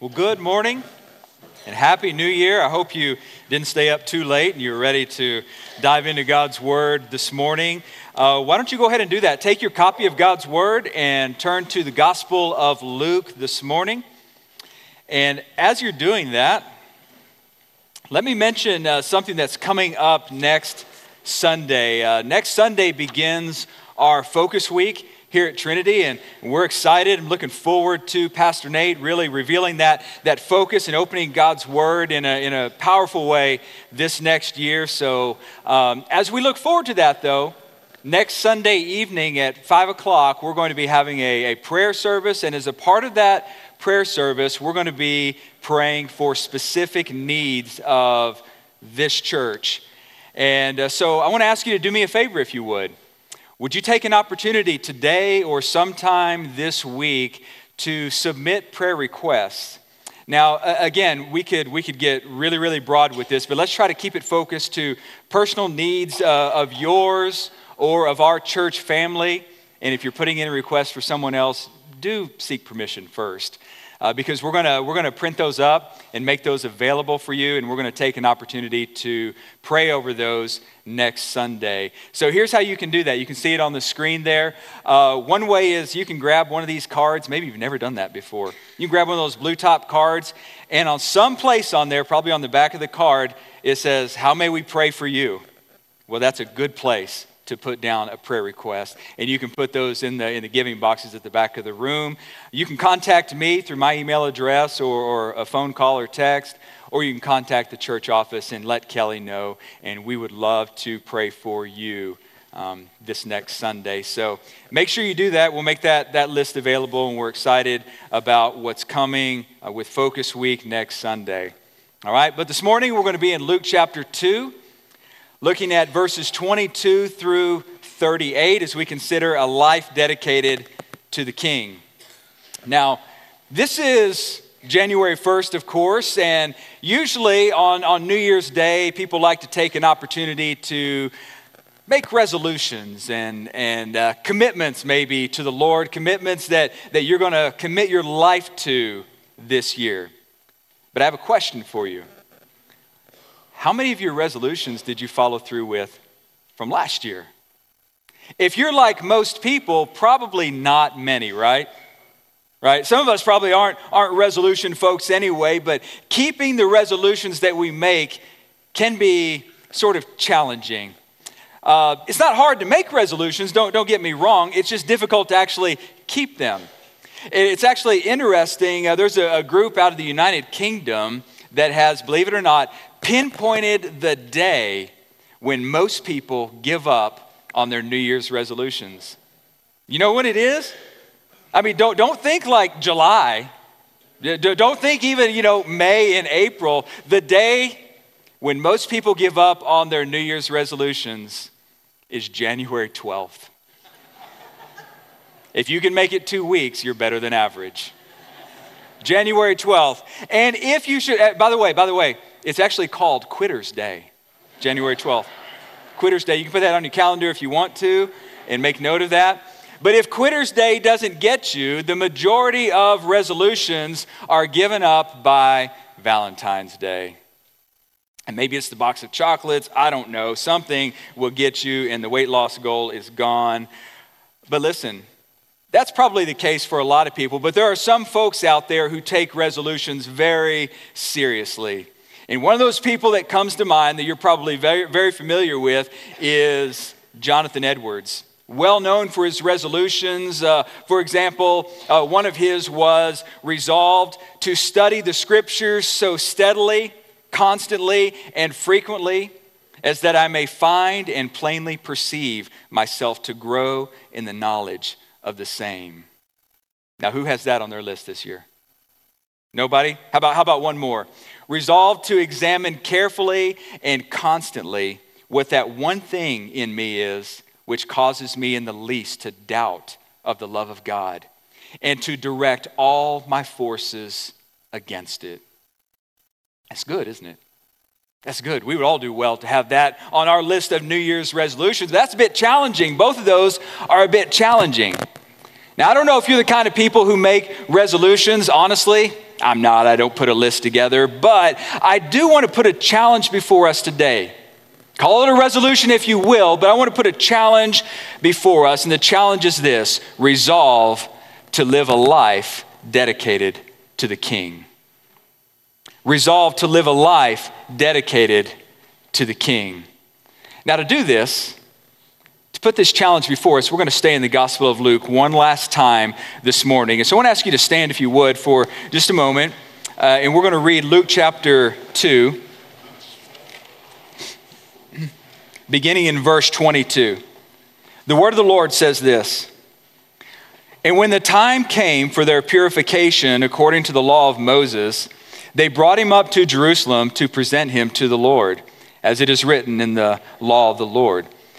Well, good morning and happy new year. I hope you didn't stay up too late and you're ready to dive into God's word this morning. Uh, why don't you go ahead and do that? Take your copy of God's word and turn to the Gospel of Luke this morning. And as you're doing that, let me mention uh, something that's coming up next Sunday. Uh, next Sunday begins our focus week here at Trinity, and we're excited. I'm looking forward to Pastor Nate really revealing that, that focus and opening God's Word in a, in a powerful way this next year. So, um, as we look forward to that, though, next Sunday evening at 5 o'clock, we're going to be having a, a prayer service, and as a part of that prayer service, we're going to be praying for specific needs of this church. And uh, so, I want to ask you to do me a favor if you would. Would you take an opportunity today or sometime this week to submit prayer requests? Now, again, we could, we could get really, really broad with this, but let's try to keep it focused to personal needs uh, of yours or of our church family. And if you're putting in a request for someone else, do seek permission first uh, because we're going we're gonna print those up and make those available for you, and we're going to take an opportunity to pray over those next Sunday. So here's how you can do that. You can see it on the screen there. Uh, one way is you can grab one of these cards. Maybe you've never done that before. You can grab one of those blue top cards, and on some place on there, probably on the back of the card, it says, How may we pray for you? Well, that's a good place to put down a prayer request. And you can put those in the, in the giving boxes at the back of the room. You can contact me through my email address or, or a phone call or text, or you can contact the church office and let Kelly know. And we would love to pray for you. Um, this next Sunday. So make sure you do that. We'll make that, that list available, and we're excited about what's coming uh, with Focus Week next Sunday. All right, but this morning we're going to be in Luke chapter 2 looking at verses 22 through 38 as we consider a life dedicated to the King. Now, this is January 1st, of course, and usually on, on New Year's Day, people like to take an opportunity to make resolutions and, and uh, commitments, maybe, to the Lord, commitments that, that you're going to commit your life to this year. But I have a question for you. How many of your resolutions did you follow through with from last year? If you're like most people, probably not many, right? Right? Some of us probably aren't, aren't resolution folks anyway, but keeping the resolutions that we make can be sort of challenging. Uh, it's not hard to make resolutions, don't, don't get me wrong. It's just difficult to actually keep them. It's actually interesting. Uh, there's a, a group out of the United Kingdom that has, believe it or not, pinpointed the day when most people give up on their New Year's resolutions. You know what it is? I mean, don't, don't think like July. Don't think even, you know, May and April. The day when most people give up on their New Year's resolutions is January 12th. if you can make it two weeks, you're better than average. January 12th. And if you should, eh, by the way, by the way, it's actually called Quitter's Day, January 12th. Quitter's Day. You can put that on your calendar if you want to and make note of that. But if Quitter's Day doesn't get you, the majority of resolutions are given up by Valentine's Day. And maybe it's the box of chocolates, I don't know. Something will get you, and the weight loss goal is gone. But listen, that's probably the case for a lot of people, but there are some folks out there who take resolutions very seriously. And one of those people that comes to mind that you're probably very, very familiar with is Jonathan Edwards. Well known for his resolutions. Uh, for example, uh, one of his was resolved to study the scriptures so steadily, constantly, and frequently as that I may find and plainly perceive myself to grow in the knowledge of the same. Now, who has that on their list this year? Nobody? How about, how about one more? Resolved to examine carefully and constantly what that one thing in me is which causes me in the least to doubt of the love of God and to direct all my forces against it. That's good, isn't it? That's good. We would all do well to have that on our list of New Year's resolutions. That's a bit challenging. Both of those are a bit challenging. Now, I don't know if you're the kind of people who make resolutions, honestly, I'm not, I don't put a list together, but I do want to put a challenge before us today. Call it a resolution if you will, but I want to put a challenge before us, and the challenge is this resolve to live a life dedicated to the King. Resolve to live a life dedicated to the King. Now, to do this, to put this challenge before us, we're going to stay in the Gospel of Luke one last time this morning. And so I want to ask you to stand, if you would, for just a moment. Uh, and we're going to read Luke chapter 2, beginning in verse 22. The word of the Lord says this And when the time came for their purification according to the law of Moses, they brought him up to Jerusalem to present him to the Lord, as it is written in the law of the Lord.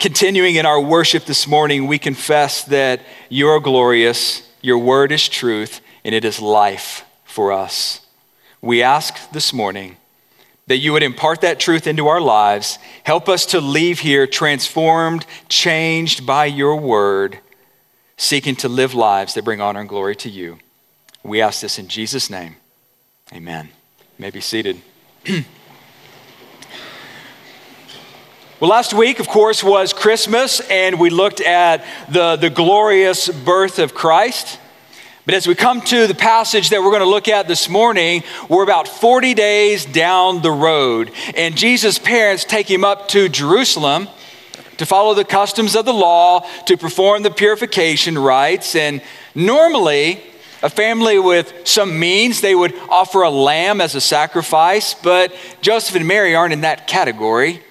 Continuing in our worship this morning, we confess that you are glorious, your word is truth, and it is life for us. We ask this morning that you would impart that truth into our lives. Help us to leave here transformed, changed by your word, seeking to live lives that bring honor and glory to you. We ask this in Jesus' name. Amen. You may be seated. Well, last week, of course, was Christmas, and we looked at the, the glorious birth of Christ. But as we come to the passage that we're going to look at this morning, we're about 40 days down the road. And Jesus' parents take him up to Jerusalem to follow the customs of the law, to perform the purification rites. And normally, a family with some means, they would offer a lamb as a sacrifice, but Joseph and Mary aren't in that category.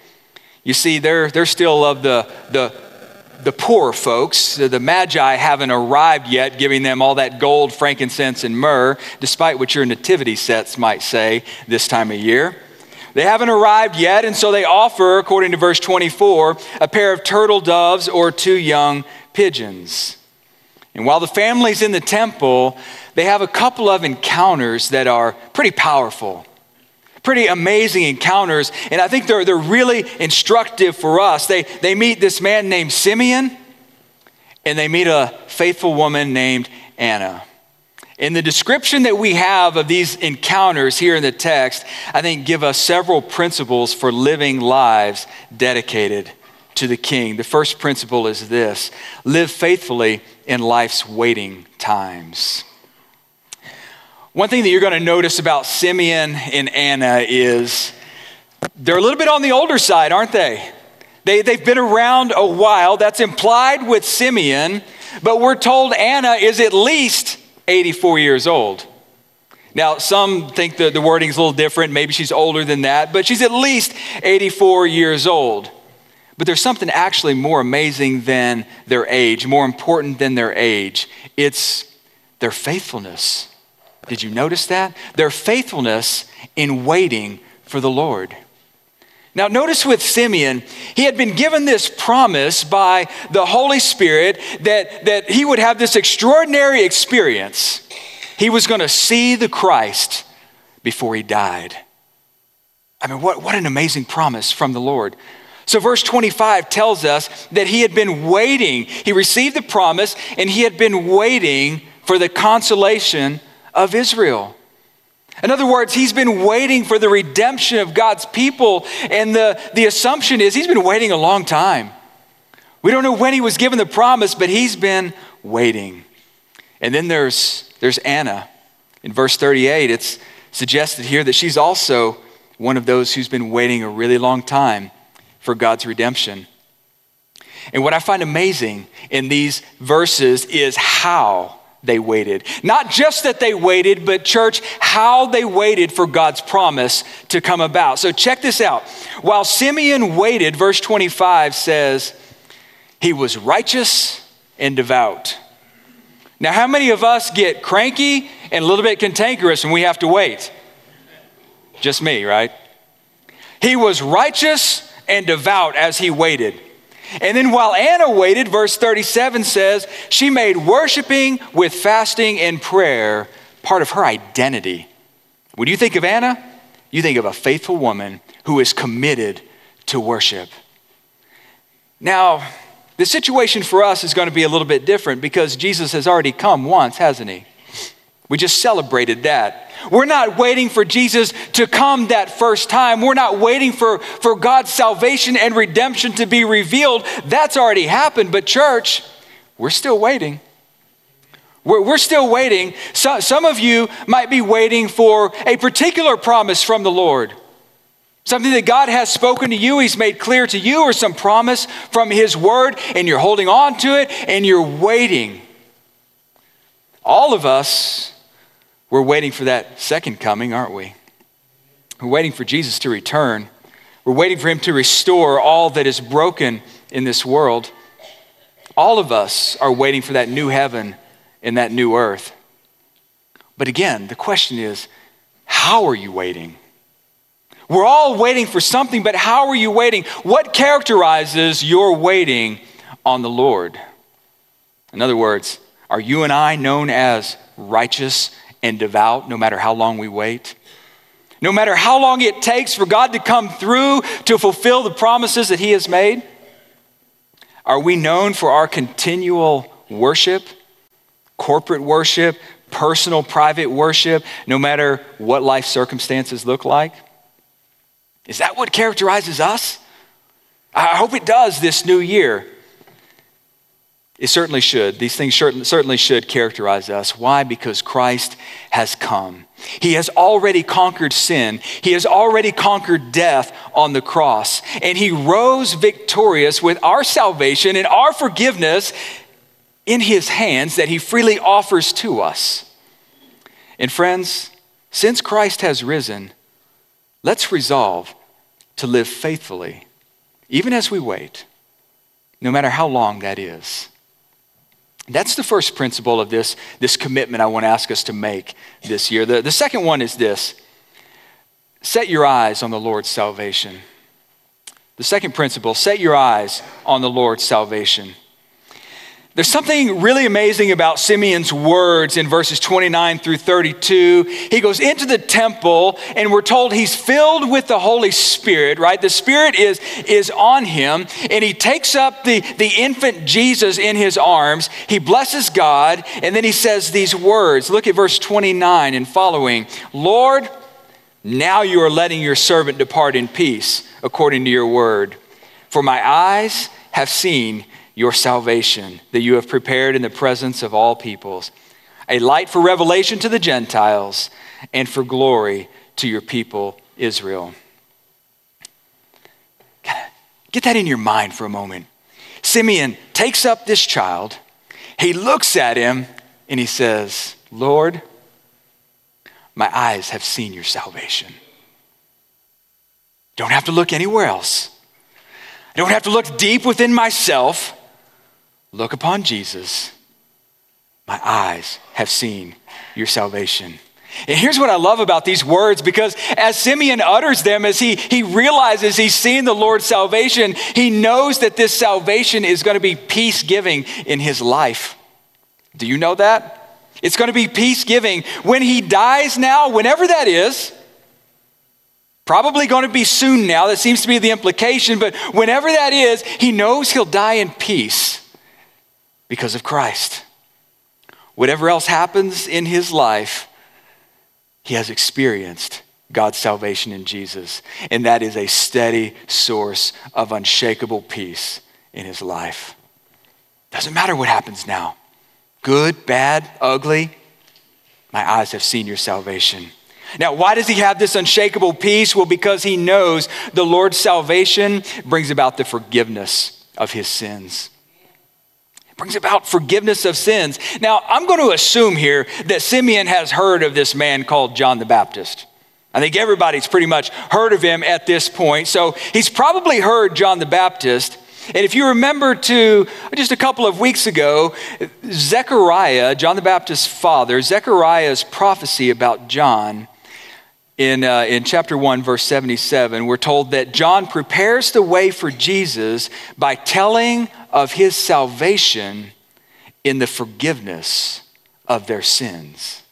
You see, they're, they're still of the, the, the poor folks. The Magi haven't arrived yet, giving them all that gold, frankincense, and myrrh, despite what your nativity sets might say this time of year. They haven't arrived yet, and so they offer, according to verse 24, a pair of turtle doves or two young pigeons. And while the family's in the temple, they have a couple of encounters that are pretty powerful pretty amazing encounters, and I think they're, they're really instructive for us. They, they meet this man named Simeon, and they meet a faithful woman named Anna. In the description that we have of these encounters here in the text, I think give us several principles for living lives dedicated to the King. The first principle is this live faithfully in life's waiting times. One thing that you're going to notice about Simeon and Anna is they're a little bit on the older side, aren't they? they they've been around a while. That's implied with Simeon, but we're told Anna is at least 84 years old. Now, some think that the wording is a little different. Maybe she's older than that, but she's at least 84 years old. But there's something actually more amazing than their age, more important than their age. It's their faithfulness. Did you notice that? Their faithfulness in waiting for the Lord. Now, notice with Simeon, he had been given this promise by the Holy Spirit that, that he would have this extraordinary experience. He was going to see the Christ before he died. I mean, what, what an amazing promise from the Lord. So, verse 25 tells us that he had been waiting. He received the promise and he had been waiting for the consolation of Israel. In other words, he's been waiting for the redemption of God's people, and the, the assumption is he's been waiting a long time. We don't know when he was given the promise, but he's been waiting. And then there's, there's Anna. In verse 38, it's suggested here that she's also one of those who's been waiting a really long time for God's redemption. And what I find amazing in these verses is how they waited. Not just that they waited, but church, how they waited for God's promise to come about. So check this out. While Simeon waited, verse 25 says, he was righteous and devout. Now, how many of us get cranky and a little bit cantankerous when we have to wait? Just me, right? He was righteous and devout as he waited. And then while Anna waited, verse 37 says, she made worshiping with fasting and prayer part of her identity. When you think of Anna, you think of a faithful woman who is committed to worship. Now, the situation for us is going to be a little bit different because Jesus has already come once, hasn't he? We just celebrated that. We're not waiting for Jesus to come that first time. We're not waiting for, for God's salvation and redemption to be revealed. That's already happened. But, church, we're still waiting. We're, we're still waiting. So, some of you might be waiting for a particular promise from the Lord. Something that God has spoken to you, He's made clear to you, or some promise from His Word, and you're holding on to it and you're waiting. All of us we're waiting for that second coming, aren't we? We're waiting for Jesus to return. We're waiting for him to restore all that is broken in this world. All of us are waiting for that new heaven and that new earth. But again, the question is how are you waiting? We're all waiting for something, but how are you waiting? What characterizes your waiting on the Lord? In other words, are you and I known as righteous and devout no matter how long we wait. No matter how long it takes for God to come through to fulfill the promises that He has made. Are we known for our continual worship, corporate worship, personal, private worship, no matter what life circumstances look like? Is that what characterizes us? I hope it does this new year. It certainly should. These things certainly should characterize us. Why? Because Christ has come. He has already conquered sin. He has already conquered death on the cross. And he rose victorious with our salvation and our forgiveness in his hands that he freely offers to us. And friends, since Christ has risen, let's resolve to live faithfully, even as we wait, no matter how long that is. That's the first principle of this, this commitment I want to ask us to make this year. The, the second one is this set your eyes on the Lord's salvation. The second principle set your eyes on the Lord's salvation. There's something really amazing about Simeon's words in verses 29 through 32. He goes into the temple and we're told he's filled with the Holy Spirit, right? The Spirit is, is on him and he takes up the, the infant Jesus in his arms. He blesses God and then he says these words. Look at verse 29 and following Lord, now you are letting your servant depart in peace according to your word. For my eyes have seen your salvation that you have prepared in the presence of all peoples, a light for revelation to the Gentiles and for glory to your people, Israel. Get that in your mind for a moment. Simeon takes up this child, he looks at him, and he says, Lord, my eyes have seen your salvation. Don't have to look anywhere else. I don't have to look deep within myself. Look upon Jesus. My eyes have seen your salvation. And here's what I love about these words because as Simeon utters them, as he, he realizes he's seen the Lord's salvation, he knows that this salvation is going to be peace giving in his life. Do you know that? It's going to be peace giving. When he dies now, whenever that is, probably going to be soon now, that seems to be the implication, but whenever that is, he knows he'll die in peace because of Christ. Whatever else happens in his life, he has experienced God's salvation in Jesus. And that is a steady source of unshakable peace in his life. Doesn't matter what happens now good, bad, ugly. My eyes have seen your salvation. Now, why does he have this unshakable peace? Well, because he knows the Lord's salvation brings about the forgiveness of his sins brings about forgiveness of sins. Now, I'm going to assume here that Simeon has heard of this man called John the Baptist. I think everybody's pretty much heard of him at this point. So he's probably heard John the Baptist. And if you remember to just a couple of weeks ago, Zechariah, John the Baptist's father, Zechariah's prophecy about John in, uh, in chapter 1, verse 77, we're told that John prepares the way for Jesus by telling of his salvation in the forgiveness of their sins.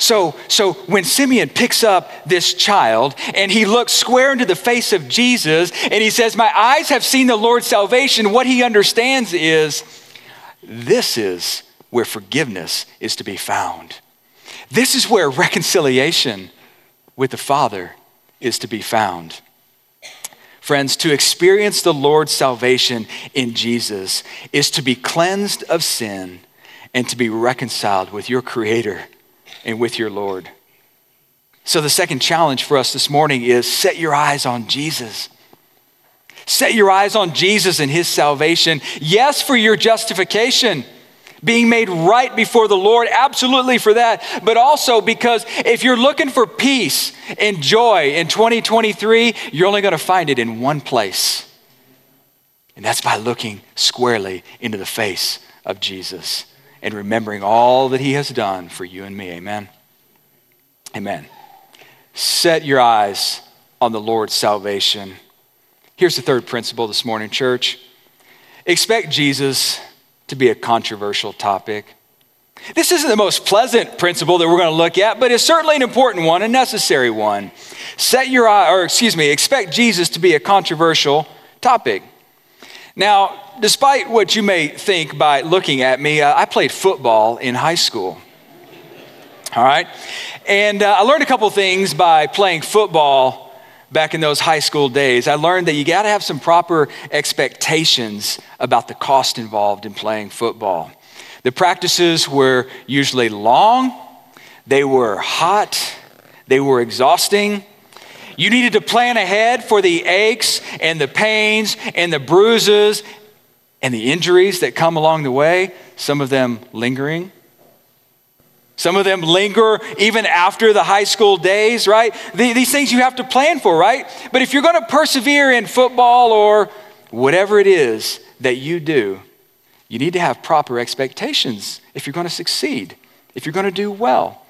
So, so when Simeon picks up this child and he looks square into the face of Jesus and he says, My eyes have seen the Lord's salvation, what he understands is this is where forgiveness is to be found. This is where reconciliation with the Father is to be found. Friends, to experience the Lord's salvation in Jesus is to be cleansed of sin and to be reconciled with your Creator and with your Lord. So, the second challenge for us this morning is set your eyes on Jesus. Set your eyes on Jesus and his salvation. Yes, for your justification being made right before the Lord, absolutely for that, but also because if you're looking for peace and joy in 2023, you're only going to find it in one place. And that's by looking squarely into the face of Jesus and remembering all that he has done for you and me. Amen. Amen. Set your eyes on the Lord's salvation. Here's the third principle this morning, church. Expect Jesus to be a controversial topic. This isn't the most pleasant principle that we're going to look at, but it's certainly an important one, a necessary one. Set your eye, or excuse me, expect Jesus to be a controversial topic. Now, despite what you may think by looking at me, uh, I played football in high school. All right? And uh, I learned a couple things by playing football back in those high school days, I learned that you got to have some proper expectations about the cost involved in playing football. The practices were usually long, they were hot, they were exhausting. You needed to plan ahead for the aches and the pains and the bruises and the injuries that come along the way, some of them lingering. Some of them linger even after the high school days, right? These things you have to plan for, right? But if you're going to persevere in football or whatever it is that you do, you need to have proper expectations if you're going to succeed, if you're going to do well.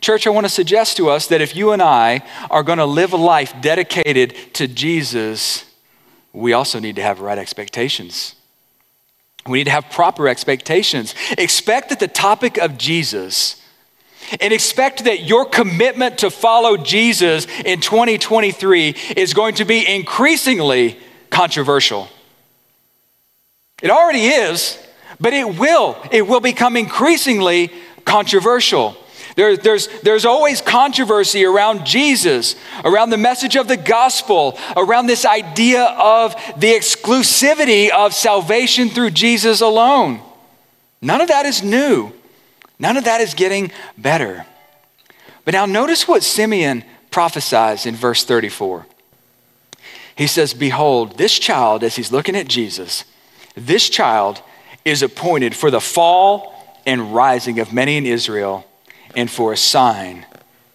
Church, I want to suggest to us that if you and I are going to live a life dedicated to Jesus, we also need to have right expectations. We need to have proper expectations. Expect that the topic of Jesus and expect that your commitment to follow Jesus in 2023 is going to be increasingly controversial. It already is, but it will. It will become increasingly controversial. There, there's, there's always controversy around Jesus, around the message of the gospel, around this idea of the exclusivity of salvation through Jesus alone. None of that is new. None of that is getting better. But now notice what Simeon prophesies in verse 34. He says, Behold, this child, as he's looking at Jesus, this child is appointed for the fall and rising of many in Israel and for a sign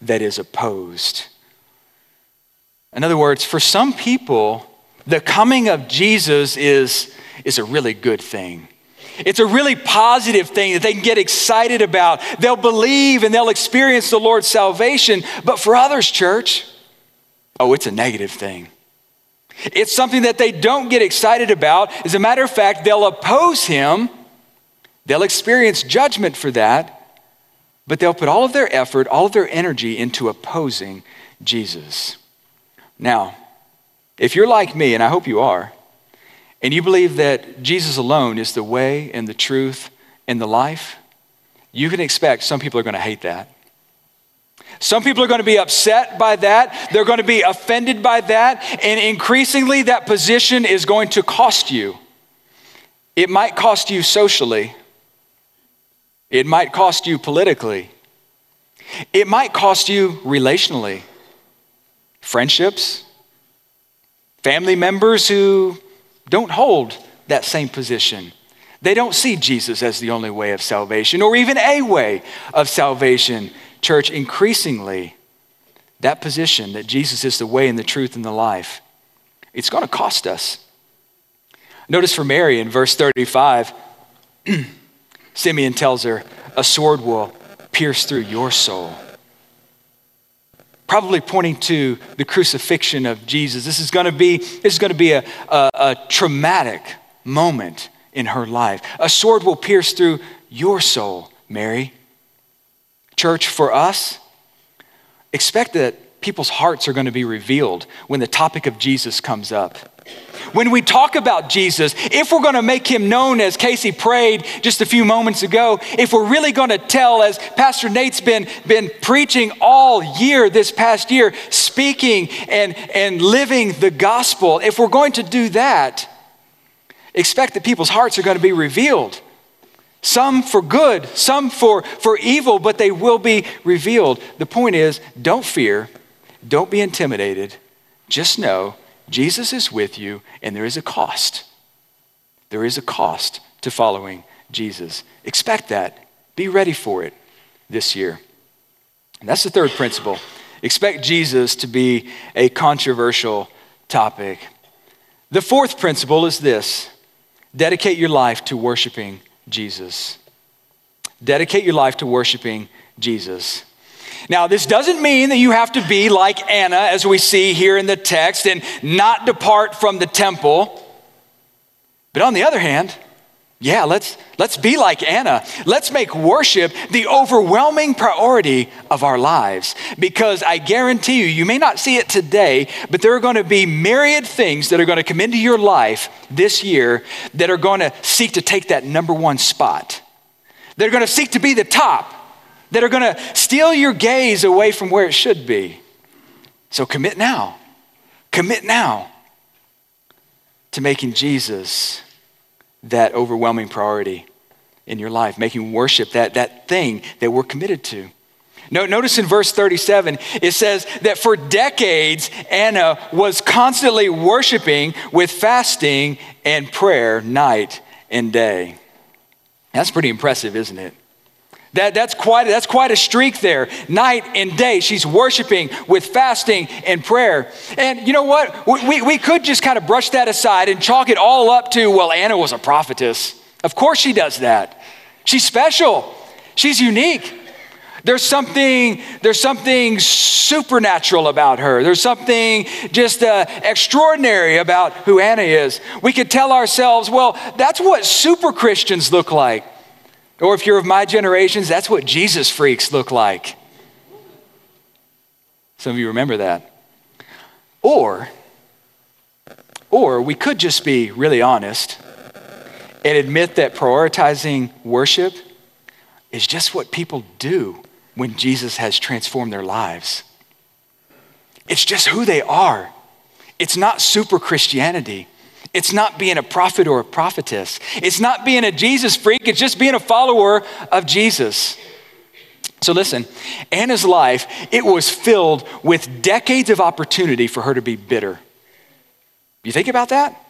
that is opposed. In other words, for some people, the coming of Jesus is, is a really good thing. It's a really positive thing that they can get excited about. They'll believe and they'll experience the Lord's salvation. But for others, church, oh, it's a negative thing. It's something that they don't get excited about. As a matter of fact, they'll oppose him, they'll experience judgment for that, but they'll put all of their effort, all of their energy into opposing Jesus. Now, if you're like me, and I hope you are, and you believe that Jesus alone is the way and the truth and the life, you can expect some people are going to hate that. Some people are going to be upset by that. They're going to be offended by that. And increasingly, that position is going to cost you. It might cost you socially, it might cost you politically, it might cost you relationally. Friendships, family members who don't hold that same position. They don't see Jesus as the only way of salvation or even a way of salvation. Church, increasingly, that position that Jesus is the way and the truth and the life, it's going to cost us. Notice for Mary in verse 35, Simeon tells her, A sword will pierce through your soul. Probably pointing to the crucifixion of Jesus. This is going to be, this is going to be a, a, a traumatic moment in her life. A sword will pierce through your soul, Mary. Church, for us, expect that people's hearts are going to be revealed when the topic of Jesus comes up. When we talk about Jesus, if we're going to make him known as Casey prayed just a few moments ago, if we're really going to tell, as Pastor Nate's been, been preaching all year, this past year, speaking and, and living the gospel, if we're going to do that, expect that people's hearts are going to be revealed some for good, some for, for evil, but they will be revealed. The point is don't fear, don't be intimidated. Just know Jesus is with you, and there is a cost. There is a cost to following Jesus. Expect that. Be ready for it this year. And that's the third principle. Expect Jesus to be a controversial topic. The fourth principle is this dedicate your life to worshiping Jesus. Dedicate your life to worshiping Jesus. Now, this doesn't mean that you have to be like Anna, as we see here in the text, and not depart from the temple. But on the other hand, yeah, let's, let's be like Anna. Let's make worship the overwhelming priority of our lives. Because I guarantee you, you may not see it today, but there are going to be myriad things that are going to come into your life this year that are going to seek to take that number one spot. They're going to seek to be the top, that are going to steal your gaze away from where it should be. So commit now. Commit now to making Jesus that overwhelming priority in your life, making worship that, that thing that we're committed to. Notice in verse 37, it says that for decades, Anna was constantly worshiping with fasting and prayer night and day. That's pretty impressive, isn't it? That, that's, quite, that's quite a streak there. Night and day, she's worshiping with fasting and prayer. And you know what? We, we could just kind of brush that aside and chalk it all up to, well, Anna was a prophetess. Of course she does that. She's special, she's unique. There's something, there's something supernatural about her. There's something just uh, extraordinary about who Anna is. We could tell ourselves, well, that's what super Christians look like. Or if you're of my generations, that's what Jesus freaks look like. Some of you remember that. Or, or we could just be really honest and admit that prioritizing worship is just what people do when Jesus has transformed their lives. It's just who they are. It's not super Christianity. It's not being a prophet or a prophetess. It's not being a Jesus freak. It's just being a follower of Jesus. So listen, Anna's life, it was filled with decades of opportunity for her to be bitter. You think about that?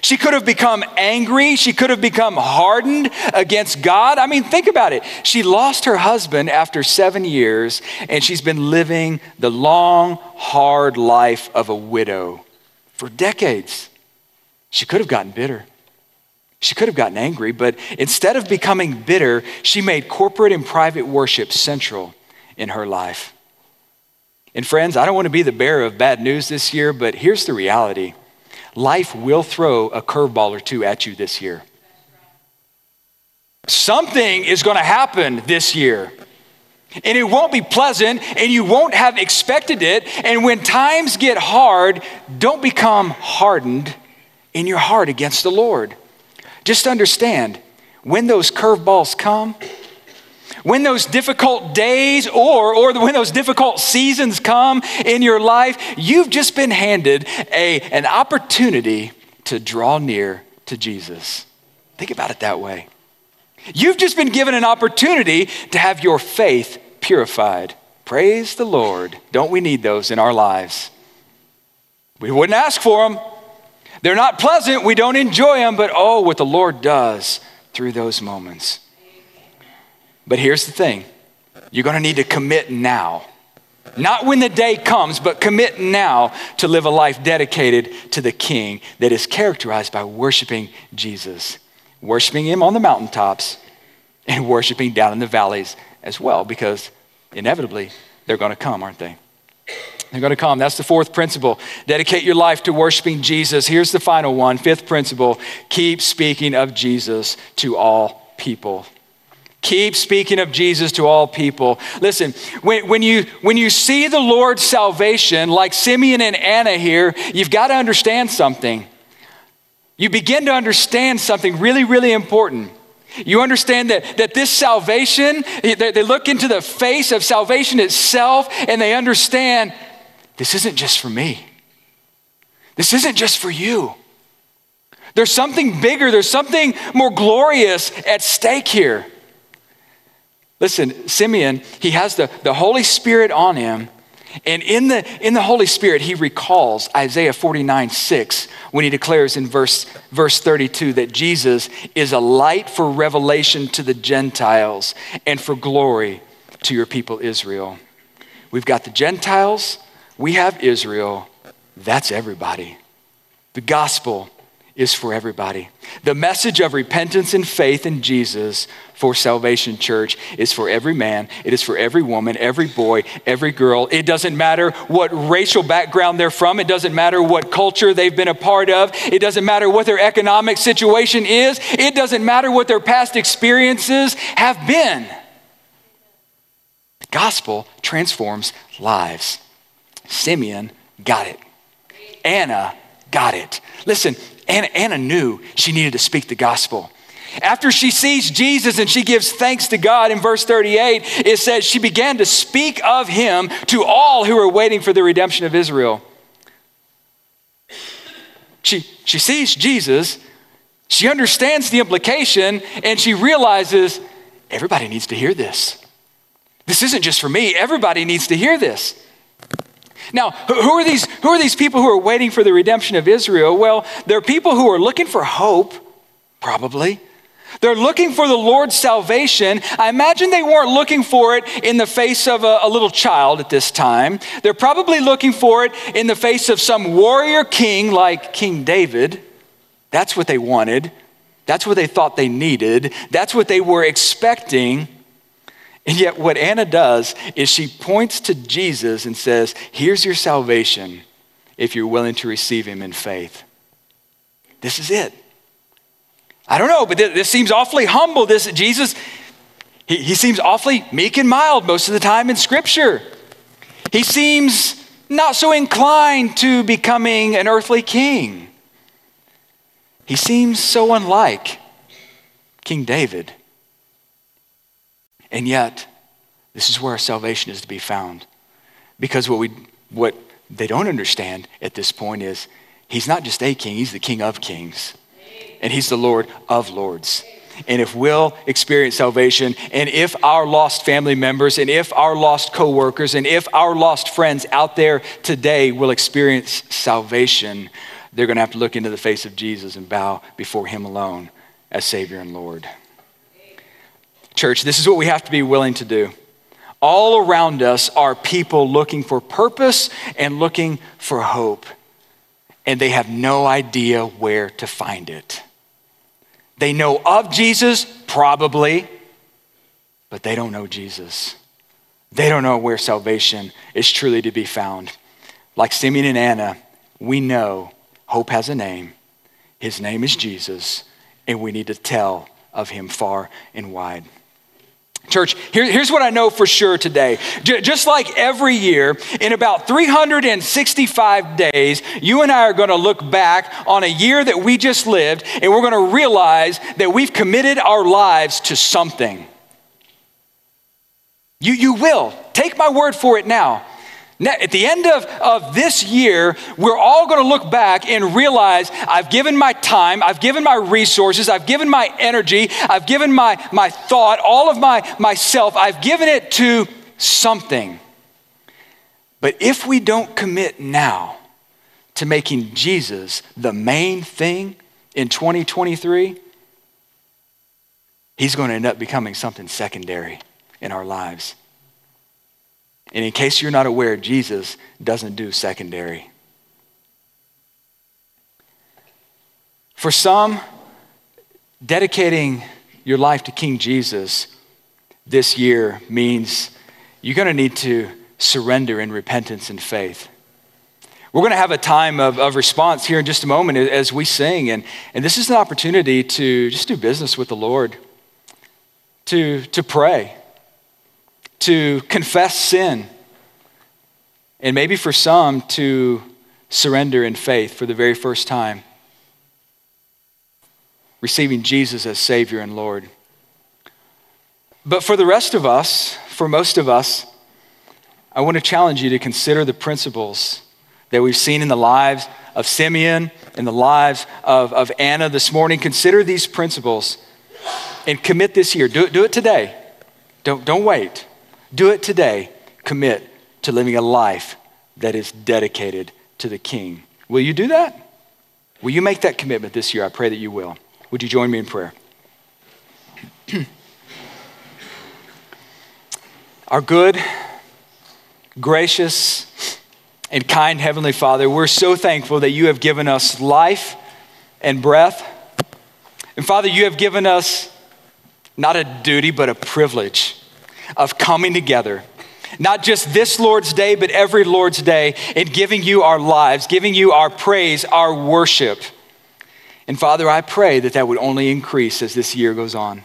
She could have become angry. She could have become hardened against God. I mean, think about it. She lost her husband after seven years, and she's been living the long, hard life of a widow for decades. She could have gotten bitter. She could have gotten angry, but instead of becoming bitter, she made corporate and private worship central in her life. And friends, I don't want to be the bearer of bad news this year, but here's the reality life will throw a curveball or two at you this year. Something is going to happen this year. And it won't be pleasant, and you won't have expected it. And when times get hard, don't become hardened in your heart against the Lord. Just understand when those curveballs come, when those difficult days or, or when those difficult seasons come in your life, you've just been handed a, an opportunity to draw near to Jesus. Think about it that way. You've just been given an opportunity to have your faith purified. Praise the Lord. Don't we need those in our lives? We wouldn't ask for them. They're not pleasant. We don't enjoy them, but oh, what the Lord does through those moments. But here's the thing you're going to need to commit now. Not when the day comes, but commit now to live a life dedicated to the King that is characterized by worshiping Jesus, worshiping Him on the mountaintops, and worshiping down in the valleys as well, because inevitably they're going to come, aren't they? They're going to come. That's the fourth principle. Dedicate your life to worshiping Jesus. Here's the final one. Fifth principle keep speaking of Jesus to all people. Keep speaking of Jesus to all people. Listen, when, when, you, when you see the Lord's salvation, like Simeon and Anna here, you've got to understand something. You begin to understand something really, really important. You understand that, that this salvation, they, they look into the face of salvation itself and they understand this isn't just for me. This isn't just for you. There's something bigger, there's something more glorious at stake here. Listen, Simeon, he has the, the Holy Spirit on him. And in the, in the Holy Spirit, he recalls Isaiah 49 6 when he declares in verse, verse 32 that Jesus is a light for revelation to the Gentiles and for glory to your people Israel. We've got the Gentiles, we have Israel. That's everybody. The gospel is for everybody. The message of repentance and faith in Jesus for Salvation Church is for every man, it is for every woman, every boy, every girl. It doesn't matter what racial background they're from, it doesn't matter what culture they've been a part of, it doesn't matter what their economic situation is, it doesn't matter what their past experiences have been. The gospel transforms lives. Simeon got it. Anna got it. Listen, Anna, Anna knew she needed to speak the gospel. After she sees Jesus and she gives thanks to God in verse 38, it says she began to speak of him to all who were waiting for the redemption of Israel. She, she sees Jesus, she understands the implication, and she realizes everybody needs to hear this. This isn't just for me, everybody needs to hear this. Now, who are these, who are these people who are waiting for the redemption of Israel? Well, they're people who are looking for hope, probably. They're looking for the Lord's salvation. I imagine they weren't looking for it in the face of a, a, little child at this time. They're probably looking for it in the face of some warrior king like King David. That's what they wanted. That's what they thought they needed. That's what they were expecting. And yet, what Anna does is she points to Jesus and says, Here's your salvation if you're willing to receive him in faith. This is it. I don't know, but this seems awfully humble. This Jesus, he, he seems awfully meek and mild most of the time in Scripture. He seems not so inclined to becoming an earthly king. He seems so unlike King David. And yet, this is where our salvation is to be found. Because what, we, what they don't understand at this point is he's not just a king, he's the king of kings. And he's the Lord of lords. And if we'll experience salvation, and if our lost family members, and if our lost coworkers, and if our lost friends out there today will experience salvation, they're going to have to look into the face of Jesus and bow before him alone as Savior and Lord. Church, this is what we have to be willing to do. All around us are people looking for purpose and looking for hope, and they have no idea where to find it. They know of Jesus, probably, but they don't know Jesus. They don't know where salvation is truly to be found. Like Simeon and Anna, we know hope has a name. His name is Jesus, and we need to tell of him far and wide. Church, here, here's what I know for sure today. J- just like every year, in about 365 days, you and I are going to look back on a year that we just lived, and we're going to realize that we've committed our lives to something. You, you will. Take my word for it now. At the end of, of this year, we're all going to look back and realize I've given my time, I've given my resources, I've given my energy, I've given my, my thought, all of my myself, I've given it to something. But if we don't commit now to making Jesus the main thing in 2023, he's going to end up becoming something secondary in our lives. And in case you're not aware, Jesus doesn't do secondary. For some, dedicating your life to King Jesus this year means you're going to need to surrender in repentance and faith. We're going to have a time of, of response here in just a moment as we sing. And, and this is an opportunity to just do business with the Lord, to, to pray, to confess sin, and maybe for some to surrender in faith for the very first time, receiving Jesus as Savior and Lord. But for the rest of us, for most of us, I want to challenge you to consider the principles that we've seen in the lives of Simeon, in the lives of, of Anna this morning. Consider these principles and commit this year. Do it, do it today. Don't, don't wait. Do it today. Commit to living a life that is dedicated to the King. Will you do that? Will you make that commitment this year? I pray that you will. Would you join me in prayer? Our good, gracious, and kind Heavenly Father, we're so thankful that you have given us life and breath. And Father, you have given us not a duty, but a privilege of coming together, not just this Lord's Day, but every Lord's Day, in giving you our lives, giving you our praise, our worship. And Father, I pray that that would only increase as this year goes on.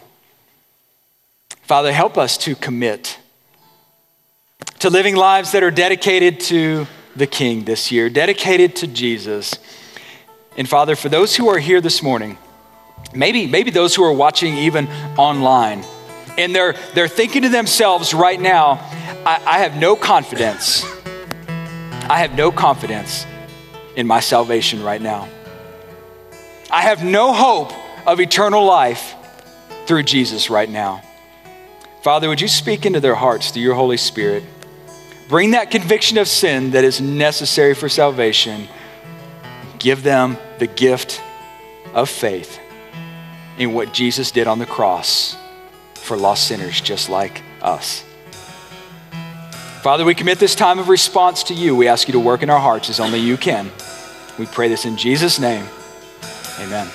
Father, help us to commit to living lives that are dedicated to the King this year, dedicated to Jesus. And Father, for those who are here this morning, maybe, maybe those who are watching even online, and they're, they're thinking to themselves right now, I, I have no confidence. I have no confidence in my salvation right now. I have no hope of eternal life through Jesus right now. Father, would you speak into their hearts through your Holy Spirit? Bring that conviction of sin that is necessary for salvation. Give them the gift of faith in what Jesus did on the cross for lost sinners just like us. Father, we commit this time of response to you. We ask you to work in our hearts as only you can. We pray this in Jesus' name. Amen.